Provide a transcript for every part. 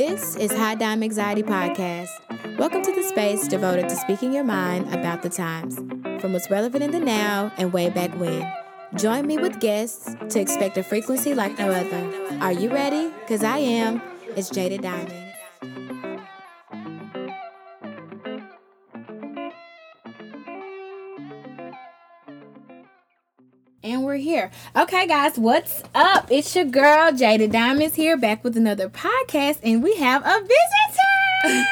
This is High Dime Anxiety Podcast. Welcome to the space devoted to speaking your mind about the times, from what's relevant in the now and way back when. Join me with guests to expect a frequency like no other. Are you ready? Because I am. It's Jada Diamond. Okay, guys, what's up? It's your girl, Jada Diamonds here, back with another podcast, and we have a visitor.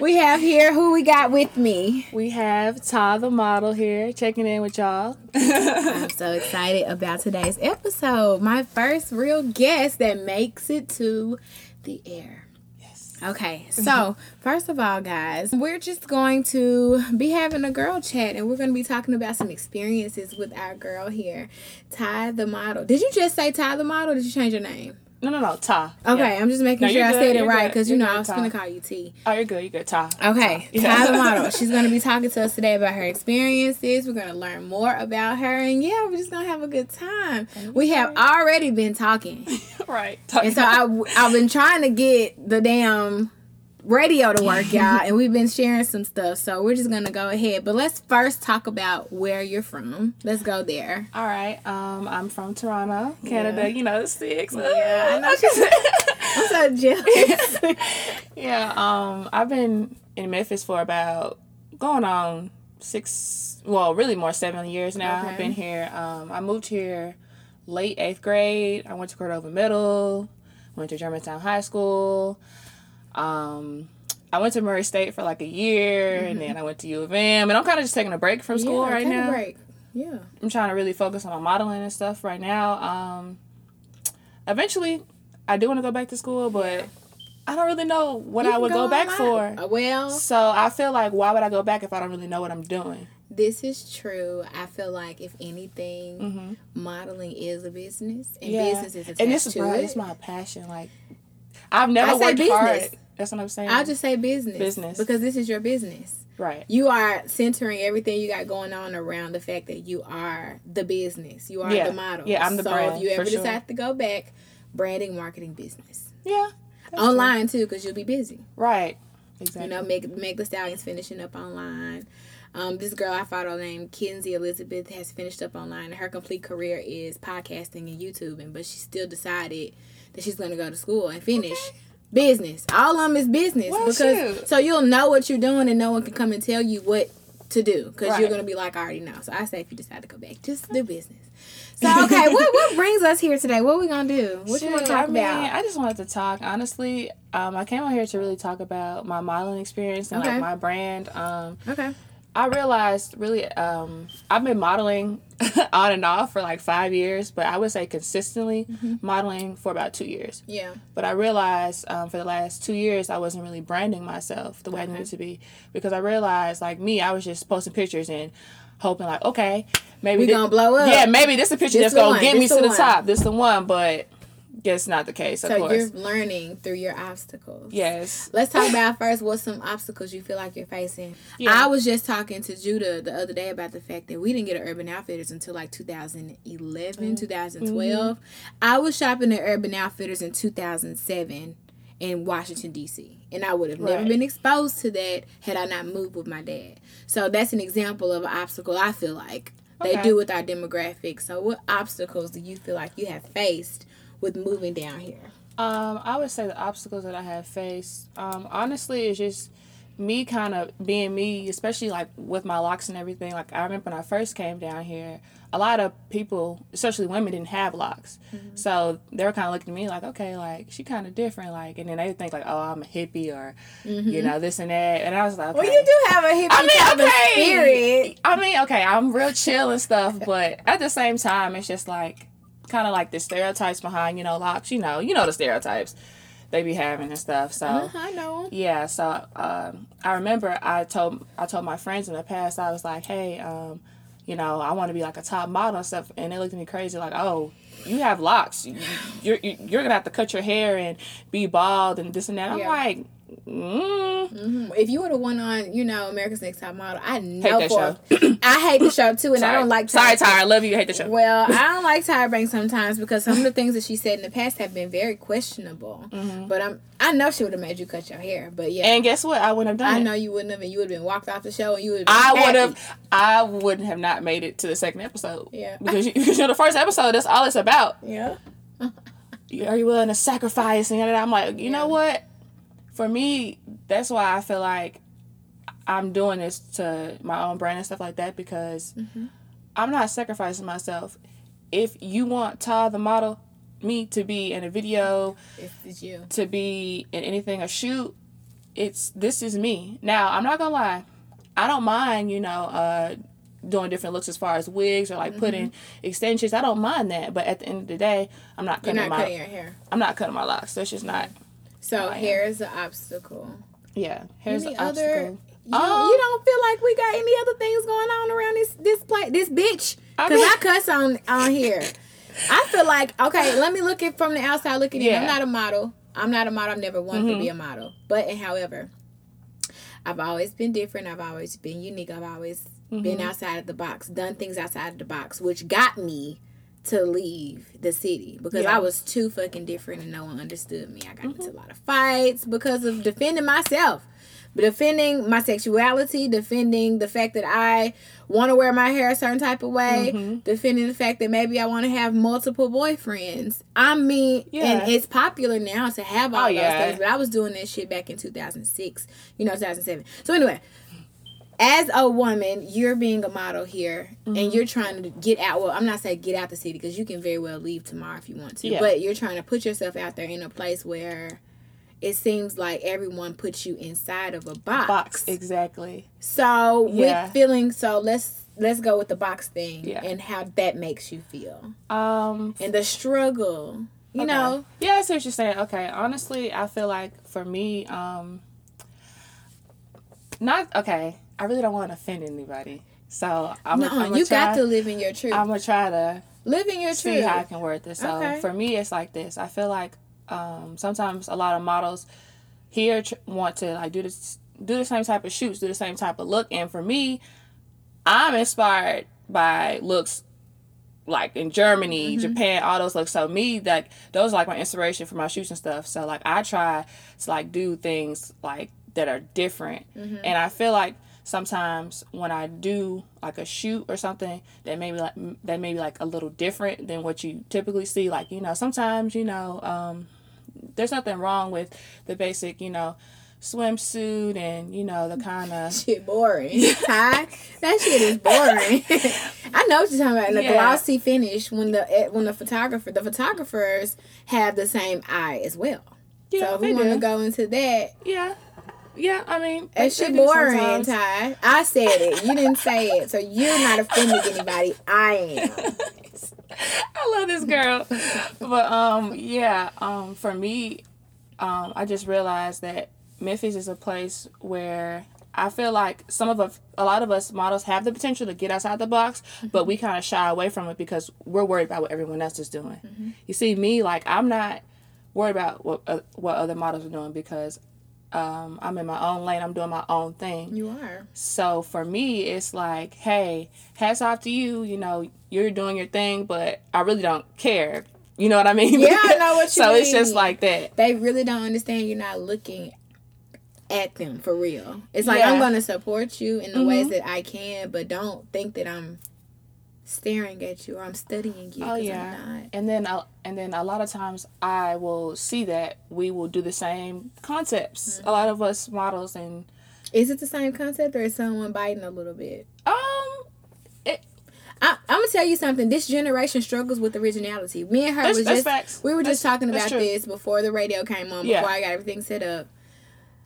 we have here who we got with me. We have Ta the model here checking in with y'all. I'm so excited about today's episode. My first real guest that makes it to the air. Okay, so first of all, guys, we're just going to be having a girl chat and we're going to be talking about some experiences with our girl here, Ty the model. Did you just say Ty the model? did you change your name? No, no, no, Ta. Okay, Yeah. I'm just making No, sure I good, said it right because you know I was going to call you T. Oh, you're good. You're good, Ta. Okay, Yeah. Ty the model. She's going to be talking to us today about her experiences. We're going to learn more about her, and yeah, we're just going to have a good time. We have already been talking. right. And so I, I've been trying to get the damn radio to work, y'all, and we've been sharing some stuff. So we're just gonna go ahead. But let's first talk about where you're from. Let's go there. All right. Um, I'm from Toronto, Canada. Yeah. You know the six. Yeah, I know she's- I'm so jealous. yeah. Um, I've been in Memphis for about going on six. Well, really more seven years now. Okay. I've been here. Um, I moved here late eighth grade. I went to Cordova Middle. Went to Germantown High School. Um, I went to Murray State for like a year, and then I went to U of M. And I'm kind of just taking a break from school Mm-hmm. yeah, right now. break. Yeah. I'm trying to really focus on my modeling and stuff right now. Um, eventually, I do want to go back to school, but I don't really know what You I would go, back online. for. Uh, Well, So I feel like why would I go back if I don't really know what I'm doing? this is true. I feel like if anything, modeling is a business, and business is attached and this is to bro, it. it's my passion. Like I've never I worked hard. That's what I'm saying. I'll just say business, Business. because this is your business. right. you are centering everything you got going on around the fact that you are the business. You are Yeah. the model. Yeah, I'm the so brand, if you ever for sure. decide to go back, branding, marketing, business. Yeah. online too, because you'll be busy. true. Right. You know, make Megan Thee Stallion's finishing up online. Um, this girl I follow named Kenzie Elizabeth has finished up online. Her complete career is podcasting and YouTubing, but she still decided that she's going to go to school and finish business. All of them is business Well, because shoot. so you'll know what you're doing and no one can come and tell you what to do because you're going to be like, I already know. So I say if you decide to go back, just do business. So okay, what what brings us here today? What we gonna do? What you want to talk I mean, about? I just wanted to talk. Honestly, um, I came on here to really talk about my modeling experience and Okay. like my brand. Um, Okay. I realized really, um, I've been modeling on and off for like five years, but I would say consistently Mm-hmm. modeling for about two years. Yeah. But I realized um, for the last two years, I wasn't really branding myself the way I Okay. needed to be because I realized, like me, I was just posting pictures and hoping, like, okay, maybe We thi- gonna blow up. Yeah, maybe this is a picture This that's gonna one, get this me to the one. top. This the one, but guess not the case. Of So course. you're learning through your obstacles. Yes. Let's talk about first what some obstacles you feel like you're facing. Yeah. I was just talking to Judah the other day about the fact that we didn't get an Urban Outfitters until like 2011, Mm. 2012. I was shopping at Urban Outfitters in 2007 in Washington D.C. and I would have never been exposed to that had I not moved with my dad. So that's an example of an obstacle I feel like they do with our demographics. So what obstacles do you feel like you have faced with moving down here? Um, I would say the obstacles that I have faced, um, honestly, is just me kind of being me, especially like with my locks and everything. Like I remember when I first came down here, a lot of people, especially women, didn't have locks, Mm-hmm. so they were kind of looking at me like, okay, like she kind of different, like, and then they think like, oh, I'm a hippie or, you know, this and that, and I was like, okay. Mm-hmm. Well, you do have a hippie I mean, type of okay. spirit. I mean, okay, I'm real chill and stuff, but at the same time, it's just like kind of like the stereotypes behind, you know, locks. You know, you know the stereotypes they be having and stuff. So Uh-huh, I know. yeah, so um, I remember I told I told my friends in the past I was like, hey, um, you know, I want to be like a top model and stuff, and they looked at me crazy like, oh, you have locks, You- you're you're gonna have to cut your hair and be bald and this and that. I'm Yeah. like, Mm. Mm-hmm. If you would have won on, you know, America's Next Top Model, I know Hate that for show. I hate the show too, and I don't like. Sorry, Tyra. Tyra. I love you. I hate the show. Well, I don't like Tyra Banks sometimes because some of the things that she said in the past have been very questionable. But I'm, I know she would have made you cut your hair. But yeah, Mm-hmm. And guess what? I wouldn't have done I it. know you wouldn't have, and you would have been walked off the show, and you would. I would have. I wouldn't have not made it to the second episode. Yeah. Because you, because know the first episode. That's all it's about. Yeah. Are you willing to sacrifice? And I'm like, you Yeah. know what? For me, that's why I feel like I'm doing this to my own brand and stuff like that because Mm-hmm. I'm not sacrificing myself. If you want Ta the model, me to be in a video, It's, it's you. to be in anything a shoot it's this is me now i'm not gonna lie i don't mind you know uh doing different looks as far as wigs or like Mm-hmm. putting extensions i don't mind that but at the end of the day i'm not cutting You're not my cutting your hair. i'm not cutting my locks that's just not So I hair is the obstacle. yeah here's Any the other? obstacle You, don't- Um, you don't feel like we got any other things going on around this this play this bitch? I Because mean- I cuss on on here. I feel like okay. Let me look at from the outside looking in. I'm Mm-hmm. not a model. I'm not a model. I've never wanted to be a model. But and however, I've always been different. I've always been unique. I've always been Mm-hmm. outside of the box, done things outside of the box, which got me to leave the city because Yeah. I was too fucking different and no one understood me. I got into a lot of fights because of defending myself, defending my sexuality, defending the fact that I want to wear my hair a certain type of way, Mm-hmm. defending the fact that maybe I want to have multiple boyfriends. I mean, and Yeah. it's popular now to have all Oh, those yeah. things, but I was doing this shit back in 2006, you know, 2007. So anyway, as a woman, you're being a model here Mm-hmm. and you're trying to get out. Well, I'm not saying get out the city because you can very well leave tomorrow if you want to, Yeah. but you're trying to put yourself out there in a place where it seems like everyone puts you inside of a box. box exactly So Yeah. with feeling, so let's let's go with the box thing Yeah. and how that makes you feel um and the struggle. You Okay. know, Yeah, I see what you're saying. Okay, honestly, I feel like for me, um, not okay. I really don't want to offend anybody, so I'm. no, I'm you try, got to live in your truth. I'm gonna try to live in your see truth. how I can word this. So Okay. for me, it's like this. I feel like um, sometimes a lot of models here tr- want to like do this, do the same type of shoots, do the same type of look, and for me, I'm inspired by looks like in Germany, Japan, all those looks. So me, like those are like my inspiration for my shoots and stuff. So like I try to like do things like that are different, and I feel like sometimes when I do like a shoot or something that maybe like that may be like a little different than what you typically see. Like you know, sometimes you know, um, there's nothing wrong with the basic, you know, swimsuit and you know the kind of shit boring. Ty, that shit is boring. I know what you're talking about. The Yeah. glossy finish when the eh, when the photographer the photographers have the same eye as well. yeah, so if we want to go into that, yeah, yeah. I mean, that shit they boring, sometimes. Ty. I said it. You didn't say it, so you're not offending anybody. I am. I love this girl. but um yeah, um for me, um I just realized that Memphis is a place where I feel like some of us, a lot of us models have the potential to get outside the box, but we kind of shy away from it because we're worried about what everyone else is doing. You see, me like I'm not worried about what uh, what other models are doing because um, I'm in my own lane. I'm doing my own thing. You are. So for me, it's like, hey, hats off to you. You know, you're doing your thing, but I really don't care. You know what I mean? Yeah, I know what you so it's just like that. They really don't understand you're not looking at them for real. It's like Yeah. Mm-hmm. I'm gonna support you in the ways that I can, but don't think that I'm staring at you or I'm studying you. Oh yeah, I'm not. and then I, and then a lot of times I will see that we will do the same concepts. Mm-hmm. A lot of us models and Is it the same concept or is someone biting a little bit? um, I, I'm gonna tell you something. This generation struggles with originality. Me and her was just facts. we were just That's- talking about this before the radio came on. Yeah. Before I got everything set up.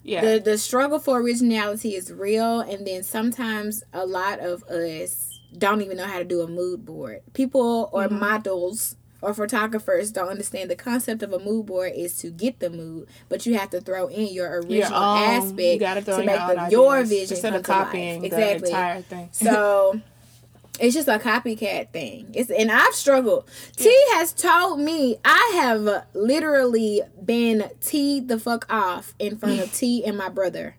yeah, The the struggle for originality is real, and then sometimes a lot of us don't even know how to do a mood board. People or Mm-hmm. models or photographers don't understand the concept of a mood board is to get the mood, but you have to throw in your original your own, aspect you gotta throw to in make your, the, your vision instead of copying Exactly. the entire thing. So It's just a copycat thing. It's and I've struggled. Yeah. T has told me I have literally been teed the fuck off in front of T and my brother.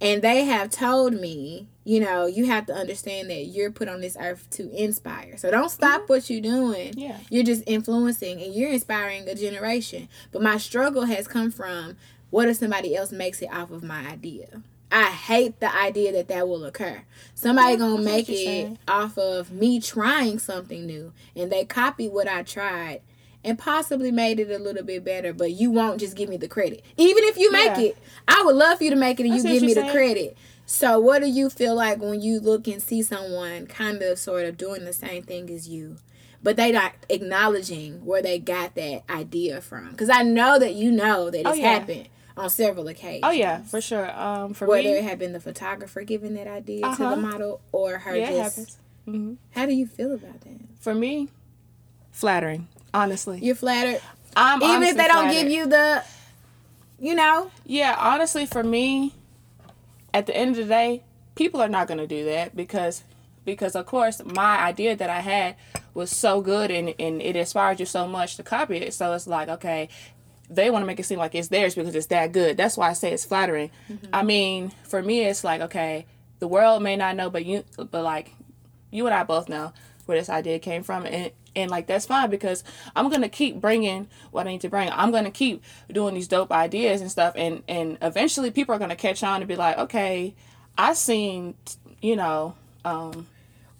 And they have told me, you know, you have to understand that you're put on this earth to inspire. So don't stop mm-hmm. what you're doing. Yeah. You're just influencing and you're inspiring a generation. But my struggle has come from what if somebody else makes it off of my idea? I hate the idea that that will occur. Somebody gonna make it saying. off of me trying something new, and they copy what I tried, and possibly made it a little bit better. But you won't just give me the credit, even if you make yeah. it. I would love for you to make it, and you give me saying. the credit. So, what do you feel like when you look and see someone kind of sort of doing the same thing as you? but they not acknowledging where they got that idea from. Because I know that you know that it's oh, yeah. happened on several occasions. Oh yeah, for sure. Um, for whether me, it had been the photographer giving that idea uh-huh. to the uh-huh. model or her yeah, just. Mm-hmm. How do you feel about that? For me, flattering. Honestly, you're flattered. I'm even if they don't give you the, you know. Yeah, honestly, for me, at the end of the day, people are not going to do that because because of course my idea that I had was so good and, and it inspired you so much to copy it. So it's like, okay, they want to make it seem like it's theirs because it's that good. That's why I say it's flattering. Mm-hmm. I mean, for me, it's like okay, the world may not know, but you, but like you and I both know where this idea came from, and and like that's fine because I'm gonna keep bringing what I need to bring. I'm gonna keep doing these dope ideas and stuff, and and eventually people are gonna catch on and be like, okay, I seen, you know. Um,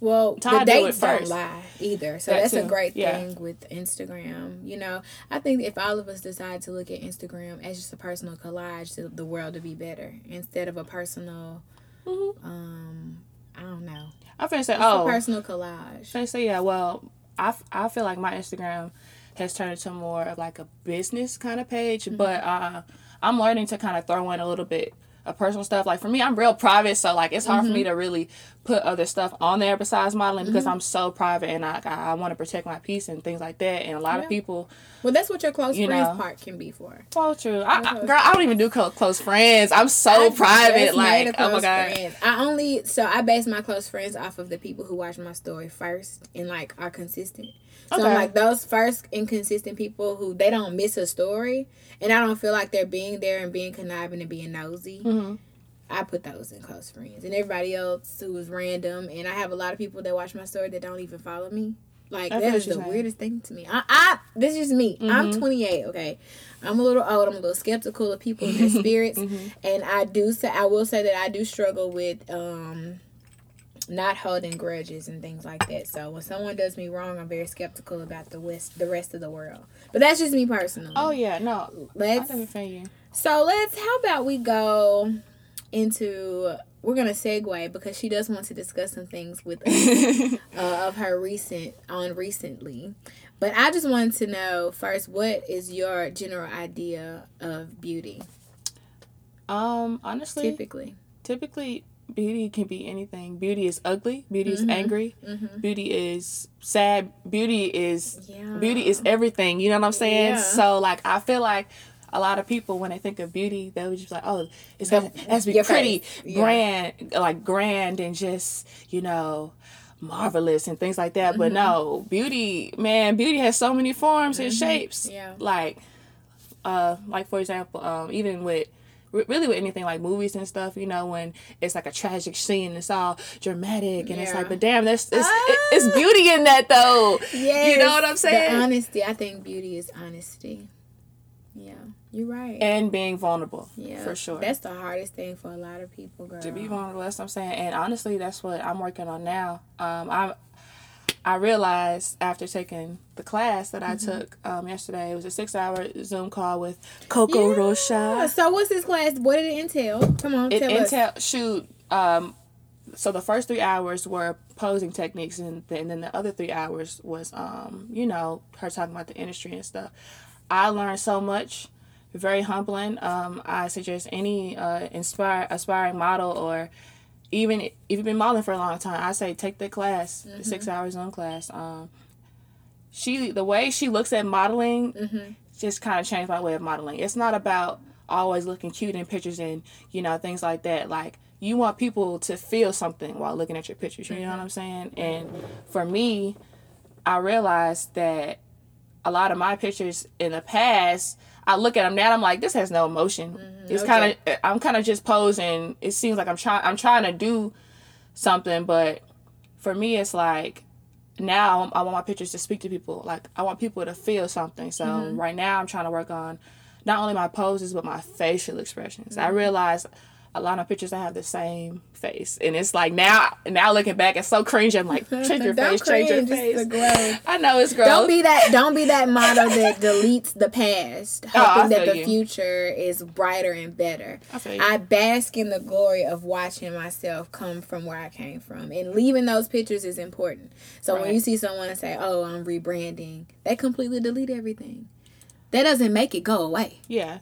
well, the dates do not lie either. So that that's too. a great yeah. thing with Instagram. You know, I think if all of us decide to look at Instagram as just a personal collage to the world to be better instead of a personal, mm-hmm. um, I don't know. I'm gonna say, it's oh, personal collage. I say, yeah. Well, I, I feel like my Instagram has turned into more of like a business kind of page, mm-hmm. but uh, I'm learning to kind of throw in a little bit of personal stuff. Like for me, I'm real private, so like it's hard mm-hmm. for me mm-hmm. to really put other stuff on there besides modeling because mm-hmm. I'm so private and I I, I want to protect my peace and things like that. And a lot yeah. of people. Well, that's what your close you friends know, part can be for. Well, true. I, I, girl, I don't even do close friends. I'm so private. Like, oh my god. Friends. I only so I base my close friends off of the people who watch my story first and like are consistent. So okay. I'm like those first inconsistent people who they don't miss a story, and I don't feel like they're being there and being conniving and being nosy. Mm-hmm. I put those in close friends, and everybody else who is random. And I have a lot of people that watch my story that don't even follow me. Like that is the saying. weirdest thing to me. I, I this is me. Mm-hmm. I'm 28. Okay, I'm a little old. I'm a little skeptical of people and their spirits, mm-hmm. and I do say I will say that I do struggle with um not holding grudges and things like that. So when someone does me wrong, I'm very skeptical about the west, the rest of the world. But that's just me personally. Oh yeah, no. Let's. So let's. How about we go into we're gonna segue because she does want to discuss some things with us uh, of her recent on recently. But I just wanted to know first, what is your general idea of beauty? Um, honestly, typically, typically beauty can be anything. Beauty is ugly. Beauty mm-hmm. is angry. Mm-hmm. Beauty is sad. Beauty is yeah. beauty is everything. You know what I'm saying? Yeah. So like I feel like a lot of people when they think of beauty, they would just like, oh, it's it has to be pretty, grand, yeah. like grand, and just you know marvelous and things like that. Mm-hmm. But no, beauty, man, beauty has so many forms mm-hmm. and shapes. Yeah. Like, uh, like for example, um, even with really with anything like movies and stuff, you know, when it's like a tragic scene, it's all dramatic, and yeah. it's like, but damn, there's it's, ah! it's beauty in that though. Yeah, you know what I'm saying? The honesty. I think beauty is honesty. Yeah. You're right. And being vulnerable. Yeah. For sure. That's the hardest thing for a lot of people, girl. To be vulnerable, that's what I'm saying. And honestly, that's what I'm working on now. Um, I I realized after taking the class that I mm-hmm. took um, yesterday, it was a six hour Zoom call with Coco yeah. Rocha. So what's this class? What did it entail? Come on, tell me. it tell entail, us. Shoot. Um, so the first three hours were posing techniques, and then, and then the other three hours was, um, you know, her talking about the industry and stuff. I learned so much very humbling. Um, I suggest any uh, inspire aspiring model or even if you've been modeling for a long time, I say take the class, mm-hmm. the six hours on class. Um, she the way she looks at modeling mm-hmm. just kind of changed my way of modeling. It's not about always looking cute in pictures and you know things like that. Like you want people to feel something while looking at your pictures. You know what I'm saying? And for me, I realized that a lot of my pictures in the past, I look at them now. I'm like, this has no emotion. Mm-hmm. It's okay. kind of I'm kind of just posing. It seems like I'm trying I'm trying to do something, but for me, it's like now I want my pictures to speak to people. Like I want people to feel something. So mm-hmm. right now I'm trying to work on not only my poses but my facial expressions. Mm-hmm. I realize a lot of pictures I have the same face, and it's like now, now looking back, it's so cringe. I'm like, change your face, change your face. I know it's gross. Don't be that. Don't be that model that deletes the past, oh, hoping oh, that the you. future is brighter and better. I, I bask in the glory of watching myself come from where I came from, and leaving those pictures is important. So right. when you see someone say, "Oh, I'm rebranding," they completely delete everything. That doesn't make it go away. Yeah.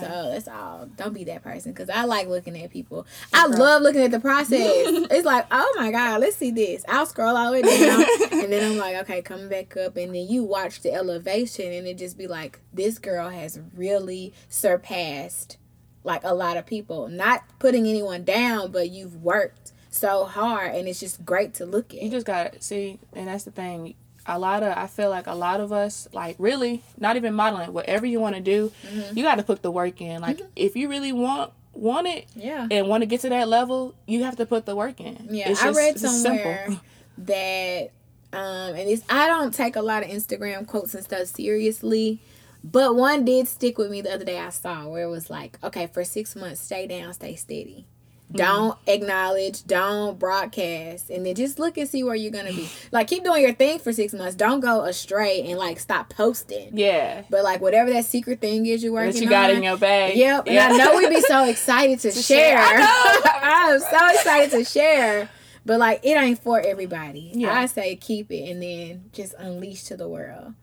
So it's all. Don't be that person because I like looking at people. I love looking at the process. it's like, oh my god, let's see this. I'll scroll all the way down, and then I'm like, okay, come back up, and then you watch the elevation, and it just be like, this girl has really surpassed like a lot of people. Not putting anyone down, but you've worked so hard, and it's just great to look at. You just got to see, and that's the thing a lot of I feel like a lot of us like really not even modeling whatever you want to do mm-hmm. you got to put the work in. Like mm-hmm. if you really want want it yeah. and want to get to that level you have to put the work in. Yeah just, I read somewhere that um and it's I don't take a lot of Instagram quotes and stuff seriously but one did stick with me the other day I saw where it was like okay for 6 months stay down stay steady don't mm-hmm. acknowledge, don't broadcast, and then just look and see where you're gonna be. Like keep doing your thing for six months. Don't go astray and like stop posting. Yeah. But like whatever that secret thing is you're working on. that you got on, in your bag. Yep. Yeah. And I know we'd be so excited to, to share. share. I'm so excited to share. But like it ain't for everybody. Yeah. I say keep it and then just unleash to the world.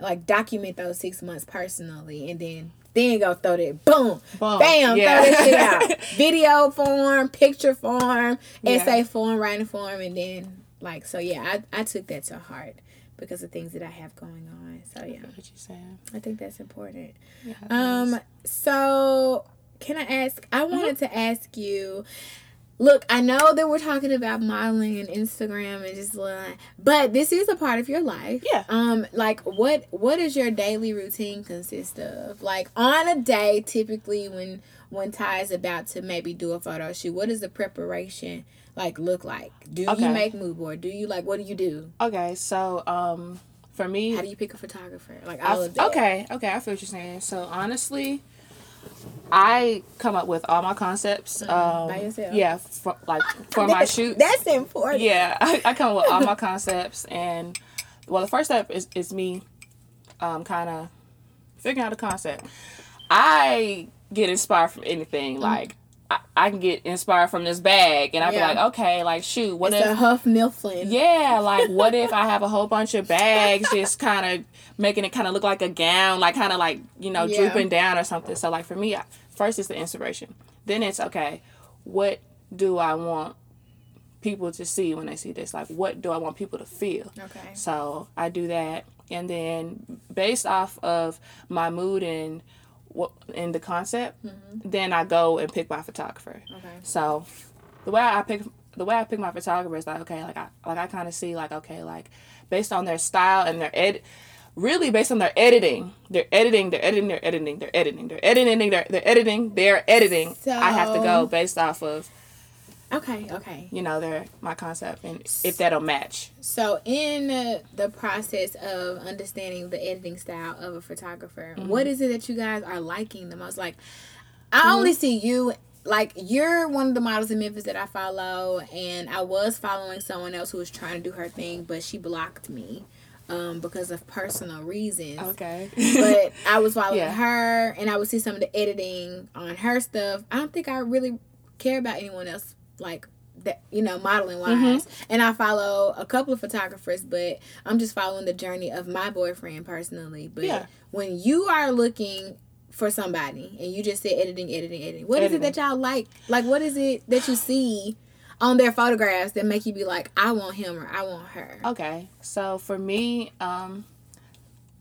Like document those six months personally and then then go throw that boom, boom. bam, yeah. throw that shit out. Video form, picture form, yeah. essay form, writing form, and then like so yeah, I, I took that to heart because of things that I have going on. So yeah. What you saying? I think that's important. Yeah, um so can I ask I wanted mm-hmm. to ask you Look, I know that we're talking about modeling and Instagram and just like, but this is a part of your life. Yeah. Um, like what what does your daily routine consist of? Like on a day, typically when when Ty is about to maybe do a photo shoot, what does the preparation like look like? Do okay. you make mood board? Do you like what do you do? Okay, so um for me How do you pick a photographer? Like all I, of that. Okay, okay, I feel what you're saying. So honestly, I come up with all my concepts. Mm-hmm. Um, By yourself? Yeah, for, like for my shoot. That's important. Yeah, I, I, come up with all my concepts, and well, the first step is is me, um, kind of figuring out a concept. I get inspired from anything. Mm-hmm. Like I, I can get inspired from this bag, and I'd yeah. be like, okay, like shoot, what it's if a Huff Mifflin? Yeah, like what if I have a whole bunch of bags, just kind of making it kind of look like a gown, like kind of like you know yeah. drooping down or something. So like for me, first it's the inspiration, then it's okay, what do I want people to see when they see this? Like what do I want people to feel? Okay. So I do that, and then based off of my mood and what in the concept, mm-hmm. then I go and pick my photographer. Okay. So the way I pick the way I pick my photographer is like okay, like I like I kind of see like okay, like based on their style and their ed really based on their editing. They're editing, they're editing, they're editing, they're editing, they're editing, they're, they're editing, they're editing. So, I have to go based off of Okay, okay. You know, they're my concept, and if that'll match. So, in uh, the process of understanding the editing style of a photographer, mm-hmm. what is it that you guys are liking the most? Like, I mm-hmm. only see you. Like you're one of the models in Memphis that I follow, and I was following someone else who was trying to do her thing, but she blocked me um, because of personal reasons. Okay. but I was following yeah. her, and I would see some of the editing on her stuff. I don't think I really care about anyone else like that you know modeling wise mm-hmm. and i follow a couple of photographers but i'm just following the journey of my boyfriend personally but yeah. when you are looking for somebody and you just said editing editing editing What editing. is it that y'all like like what is it that you see on their photographs that make you be like i want him or i want her okay so for me um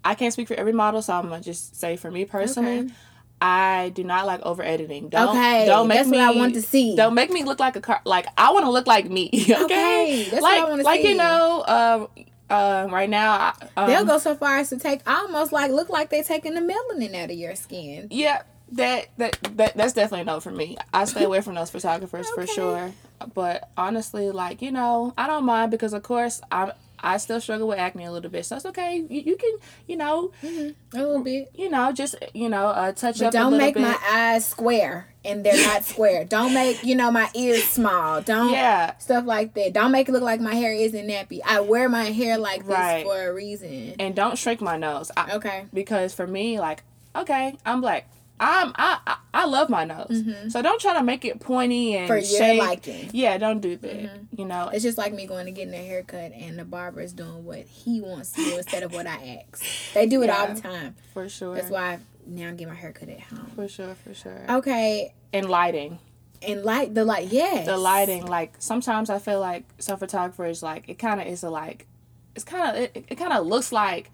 i can't speak for every model so i'm gonna just say for me personally okay. I do not like over editing. Don't, Okay, don't make that's me. what I want to see. Don't make me look like a car. Like I want to look like me. Okay, Okay, that's what like I wanna like see. Like you know, uh, uh, right now, um, They'll go so far as to take almost like look like they're taking the melanin out of your skin. Yeah, that that that that's definitely a no for me. I stay away from those photographers for sure. But honestly, like you know, I don't mind because of course I I still struggle with acne a little bit, so it's okay. You, you can you know A little bit. you know just you know uh, touch But up a don't make bit. my eyes square and they're not square. Don't make, you know, my ears small. Don't yeah, stuff like that. Don't make it look like my hair isn't nappy. I wear my hair like this Right. for a reason. and don't shrink my nose. I, Okay. because for me, like, okay, I'm black. I'm I I, I love my nose, so don't try to make it pointy and Mm-hmm. For your shaped. liking. Yeah, don't do that. Mm-hmm. You know, It's just like me going to getting a haircut and the barber is doing what he wants to do instead of what I ask. They do it all the time. for sure. That's why now I now get my haircut at home. For sure, for sure. Okay. And lighting. And light the light, yes. the lighting like sometimes i feel like some photographers like it kind of is a like it's kind of it, it kind of looks like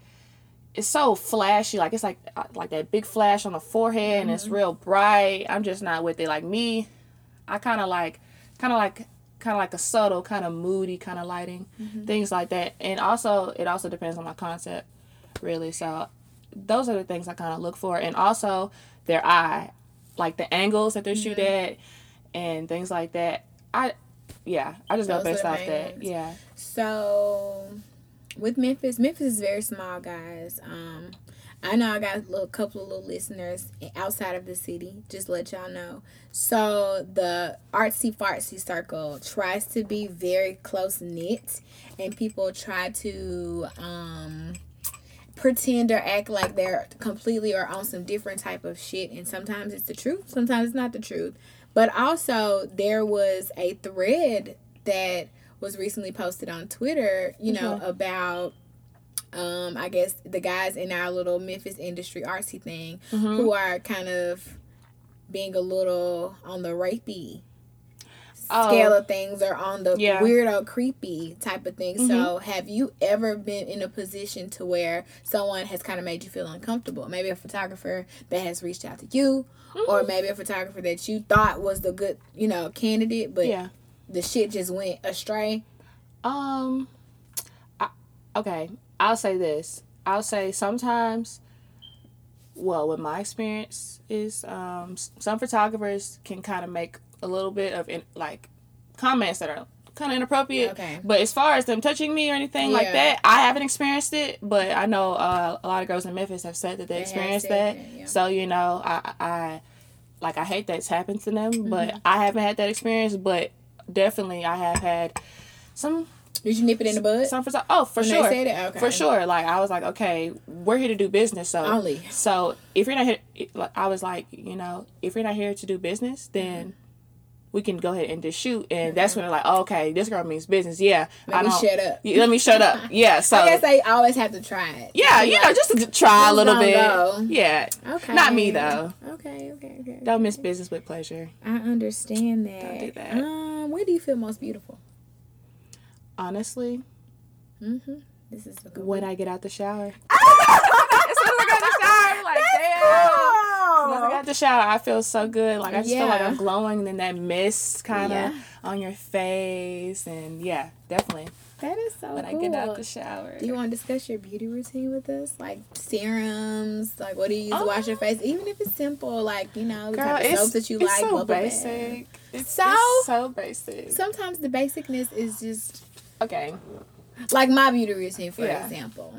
it's so flashy like it's like uh, like that big flash on the forehead and it's mm-hmm. real bright. I'm just not with it. Like me i kind of like kind of like kind of like a subtle kind of moody kind of lighting mm-hmm. things like that. And also it also depends on my concept really. So those are the things i kind of look for. And also their eye like the angles that they shoot mm-hmm. at and things like that. I yeah i just go Those are based off that. yeah. So with Memphis, Memphis is very small, guys. Um, I know I got a little, couple of little listeners outside of the city. Just let y'all know. So the artsy fartsy circle tries to be very close knit, and people try to um, pretend or act like they're completely or on some different type of shit. And sometimes it's the truth, sometimes it's not the truth. But also, there was a thread that was recently posted on Twitter, you know, uh-huh. about um I guess the guys in our little Memphis industry artsy thing mm-hmm. who are kind of being a little on the rapey oh. scale Oh. of things or on the Yeah. weirdo creepy type of thing. So mm-hmm. have you ever been in a position to where someone has kind of made you feel uncomfortable? Maybe a photographer that has reached out to you or mm-hmm. maybe a photographer that you thought was the good, you know, candidate, but yeah the shit just went astray. Um, I, okay, I'll say this. I'll say sometimes, well, with my experience is, um, some photographers can kind of make a little bit of in, like comments that are kind of inappropriate. Okay. But as far as them touching me or anything like that, I haven't experienced it. But I know uh, a lot of girls in Memphis have said that they, have experienced that. that, yeah. So you know, I, I like I hate that's happened to them, Mm-hmm. but I haven't had that experience. But definitely, I have had some Did you nip it in the bud? some for some. oh for When they sure? Okay. for sure like I was like okay we're here to do business so Only. so if you're not here like, I was like you know if you're not here to do business then mm-hmm. We can go ahead and just shoot and that's when they're like oh, okay this girl means business yeah Let I me shut up. Yeah, let me shut up yeah so I guess they always have to try it. yeah you know just to try a little bit go? yeah Okay. not me though Okay, okay, okay. don't miss business with pleasure I understand that. Don't do that. Um, when do you feel most beautiful? honestly Mm-hmm. This is when I get out the shower as soon as I get out the shower like damn Once I got the shower, I feel so good. Like I just feel like I'm glowing, and then that mist kind of Yeah. on your face, and yeah, definitely. That is so When cool. I get out the shower, do you want to discuss your beauty routine with us? Like serums, like what do you use to wash your Um, face? Even if it's simple, like, you know, the girl, type of soaps that you it's like, so basic. It's So? it's so basic. Sometimes the basicness is just okay, like my beauty routine for Yeah. example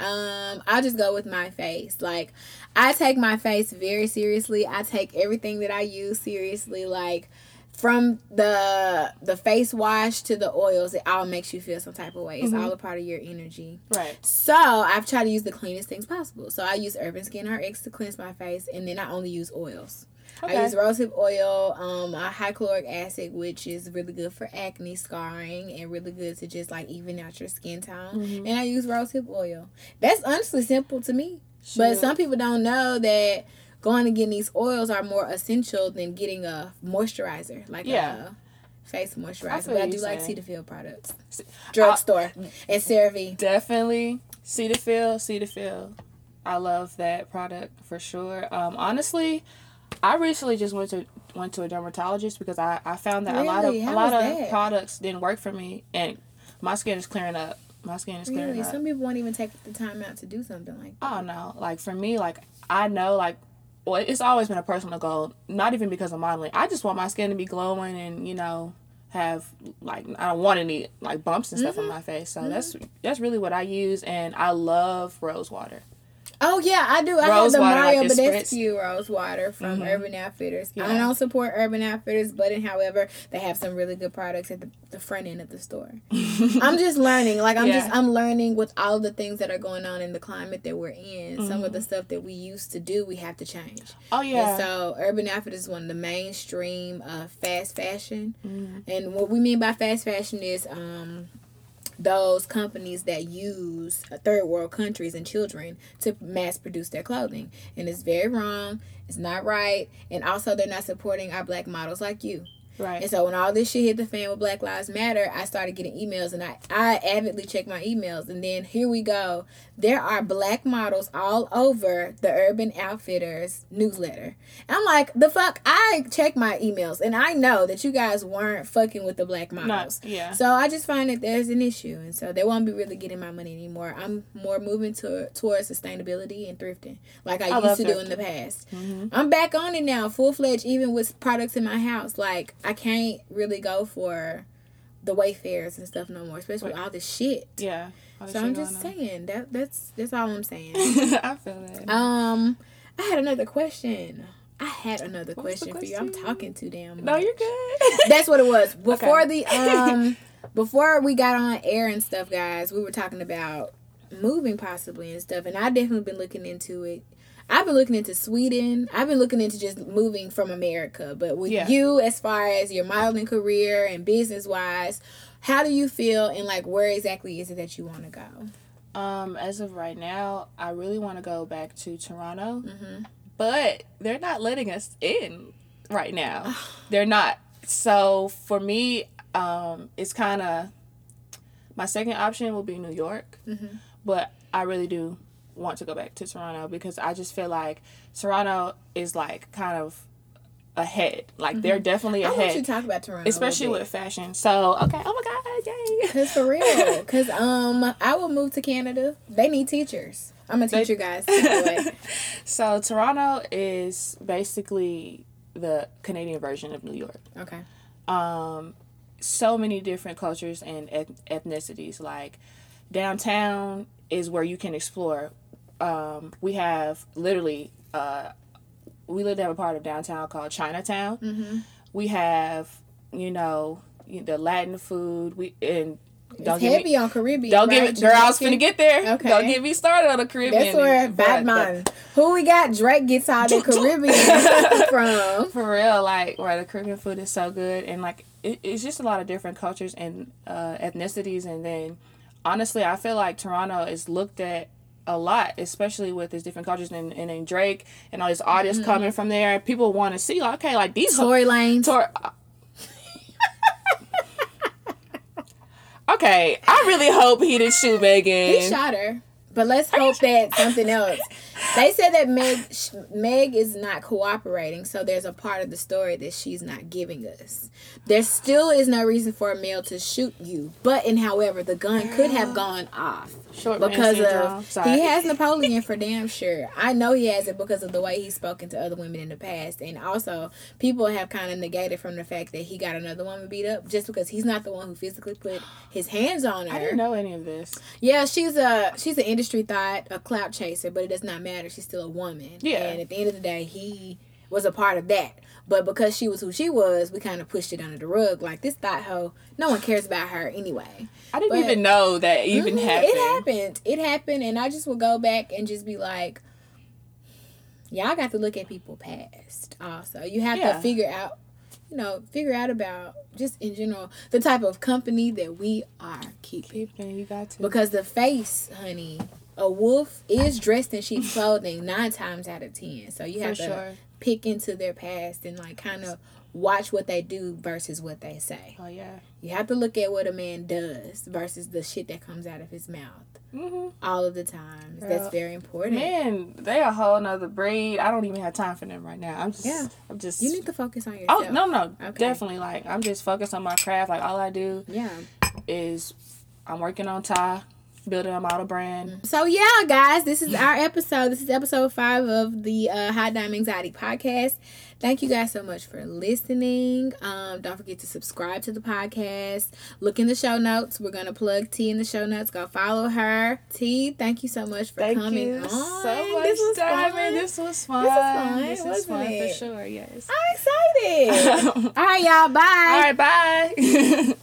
um i'll just go with my face. Like i take my face very seriously. I take everything that i use seriously. Like from the the face wash to the oils it all makes you feel some type of way. It's Mm-hmm. all a part of your energy. Right. so i've tried to use the cleanest things possible. So i use urban skin rx to cleanse my face and then i only use oils I Okay. use rosehip oil, um, a hychloric acid, which is really good for acne scarring and really good to just like even out your skin tone. Mm-hmm. And I use rosehip oil. That's honestly simple to me. But some people don't know that going and getting these oils are more essential than getting a moisturizer, like Yeah. a face moisturizer. But I do like saying. Cetaphil products, drugstore, and CeraVe. Definitely Cetaphil, Cetaphil. I love that product for sure. Um, honestly, I recently just went to went to a dermatologist because I, I found that really? a lot of How a lot of that? products didn't work for me and my skin is clearing up. My skin is clearing really? up. Some people won't even take the time out to do something like that. Oh no. Like for me, like I know like well, it's always been a personal goal, not even because of modeling. I just want my skin to be glowing and, you know, have like I don't want any like bumps and stuff mm-hmm. on my face. So mm-hmm. that's that's really what I use and I love rose water. Oh yeah, I do. I have the Mario like Badescu rose water from mm-hmm. Urban Outfitters. Yeah. I don't support Urban Outfitters, but in however, they have some really good products at the, the front end of the store. I'm just learning. Like I'm yeah. just I'm learning with all the things that are going on in the climate that we're in. Mm-hmm. Some of the mm-hmm. stuff that we used to do, we have to change. Oh yeah. And so Urban Outfitters is one of the mainstream uh, fast fashion, mm-hmm. and what we mean by fast fashion is um those companies that use uh, third world countries and children to mass produce their clothing. And it's very wrong. It's not right. And also, they're not supporting our black models like you. Right. And so when all this shit hit the fan with Black Lives Matter, I started getting emails and I, I avidly check my emails. And then here we go. There are black models all over the Urban Outfitters newsletter. And I'm like, the fuck? I check my emails and I know that you guys weren't fucking with the black models. Not, yeah. So I just find that there's an issue. And so they won't be really getting my money anymore. I'm more moving to, towards sustainability and thrifting like I, I used to thrifting. do in the past. Mm-hmm. I'm back on it now, full fledged, even with products in my house. Like, I can't really go for the wayfarers and stuff no more, especially with all this shit. Yeah. So I'm just saying that that's that's all I'm saying. I feel that. Um, I had another question. I had another question, question, for you. I'm talking too damn much. No, you're good. that's what it was. Before okay. the um before we got on air and stuff, guys, we were talking about moving possibly and stuff, and I definitely been looking into it. I've been looking into Sweden. I've been looking into just moving from America. But with yeah. you, as far as your modeling career and business wise, how do you feel and like where exactly is it that you want to go? Um, as of right now, I really want to go back to Toronto, mm-hmm. but they're not letting us in right now. they're not. So for me, um, it's kind of my second option will be New York, mm-hmm. but I really do want to go back to Toronto because I just feel like Toronto is like kind of ahead. Like mm-hmm. they're definitely ahead. I want you talk about Toronto, especially with fashion. So okay, oh my god, yay! Cause for real, cause um, I will move to Canada. They need teachers. I'm gonna teach they, you guys. so Toronto is basically the Canadian version of New York. Okay. Um, so many different cultures and ethnicities. Like downtown is where you can explore um, we have literally uh, we live in a part of downtown called Chinatown. Mm-hmm. We have you know the Latin food. We and don't it's heavy me, on Caribbean. Don't right? give it, girl. I was finna get there. Okay. Don't get me started on the Caribbean. That's where Batman. Who we got? Drake gets all the Caribbean from. For real, like where the Caribbean food is so good, and like it, it's just a lot of different cultures and uh, ethnicities, and then honestly, I feel like Toronto is looked at a lot, especially with his different cultures and, and, and Drake and all these artists mm-hmm. coming from there. People want to see, like, okay, like these Tory Lanez. Tor- okay, I really hope he didn't shoot Megan. He shot her. But let's hope that something else. They said that Meg Meg is not cooperating, so there's a part of the story that she's not giving us. There still is no reason for a male to shoot you, but in however, the gun could have gone off Short because of he has Napoleon for damn sure. I know he has it because of the way he's spoken to other women in the past, and also people have kind of negated from the fact that he got another woman beat up just because he's not the one who physically put his hands on her. I didn't know any of this. Yeah, she's a she's an industry thought, a clout chaser, but it does not matter. She's still a woman. Yeah, and at the end of the day, he was a part of that. But because she was who she was, we kind of pushed it under the rug. Like this thought hoe, no one cares about her anyway. I didn't but, even know that even mm, happened. It happened. It happened, and I just would go back and just be like, y'all got to look at people past. Also, you have yeah. to figure out, you know, figure out about just in general the type of company that we are keeping. Keeping, you got to because the face, honey. A wolf is dressed in sheep's clothing nine times out of ten. So you have For to sure pick into their past and like kind of watch what they do versus what they say. Oh yeah. You have to look at what a man does versus the shit that comes out of his mouth. Mm-hmm. All of the times. Girl, That's very important. Man, they a whole nother breed. I don't even have time for them right now. I'm just. Yeah. I'm just. You need to focus on yourself. Oh no no okay. definitely like I'm just focused on my craft. Like all I do. Yeah. Is I'm working on Ty building a model brand. So yeah, guys, this is our episode. This is episode five of the uh, High Dime Anxiety podcast. Thank you guys so much for listening. Um, don't forget to subscribe to the podcast. Look in the show notes. We're gonna plug T in the show notes. Go follow her. T, thank you so much for thank coming you on. So much, this was Fun. This was fun. This was fun. This was fun it? for sure. Yes. I'm excited. All right, y'all. Bye. All right. Bye.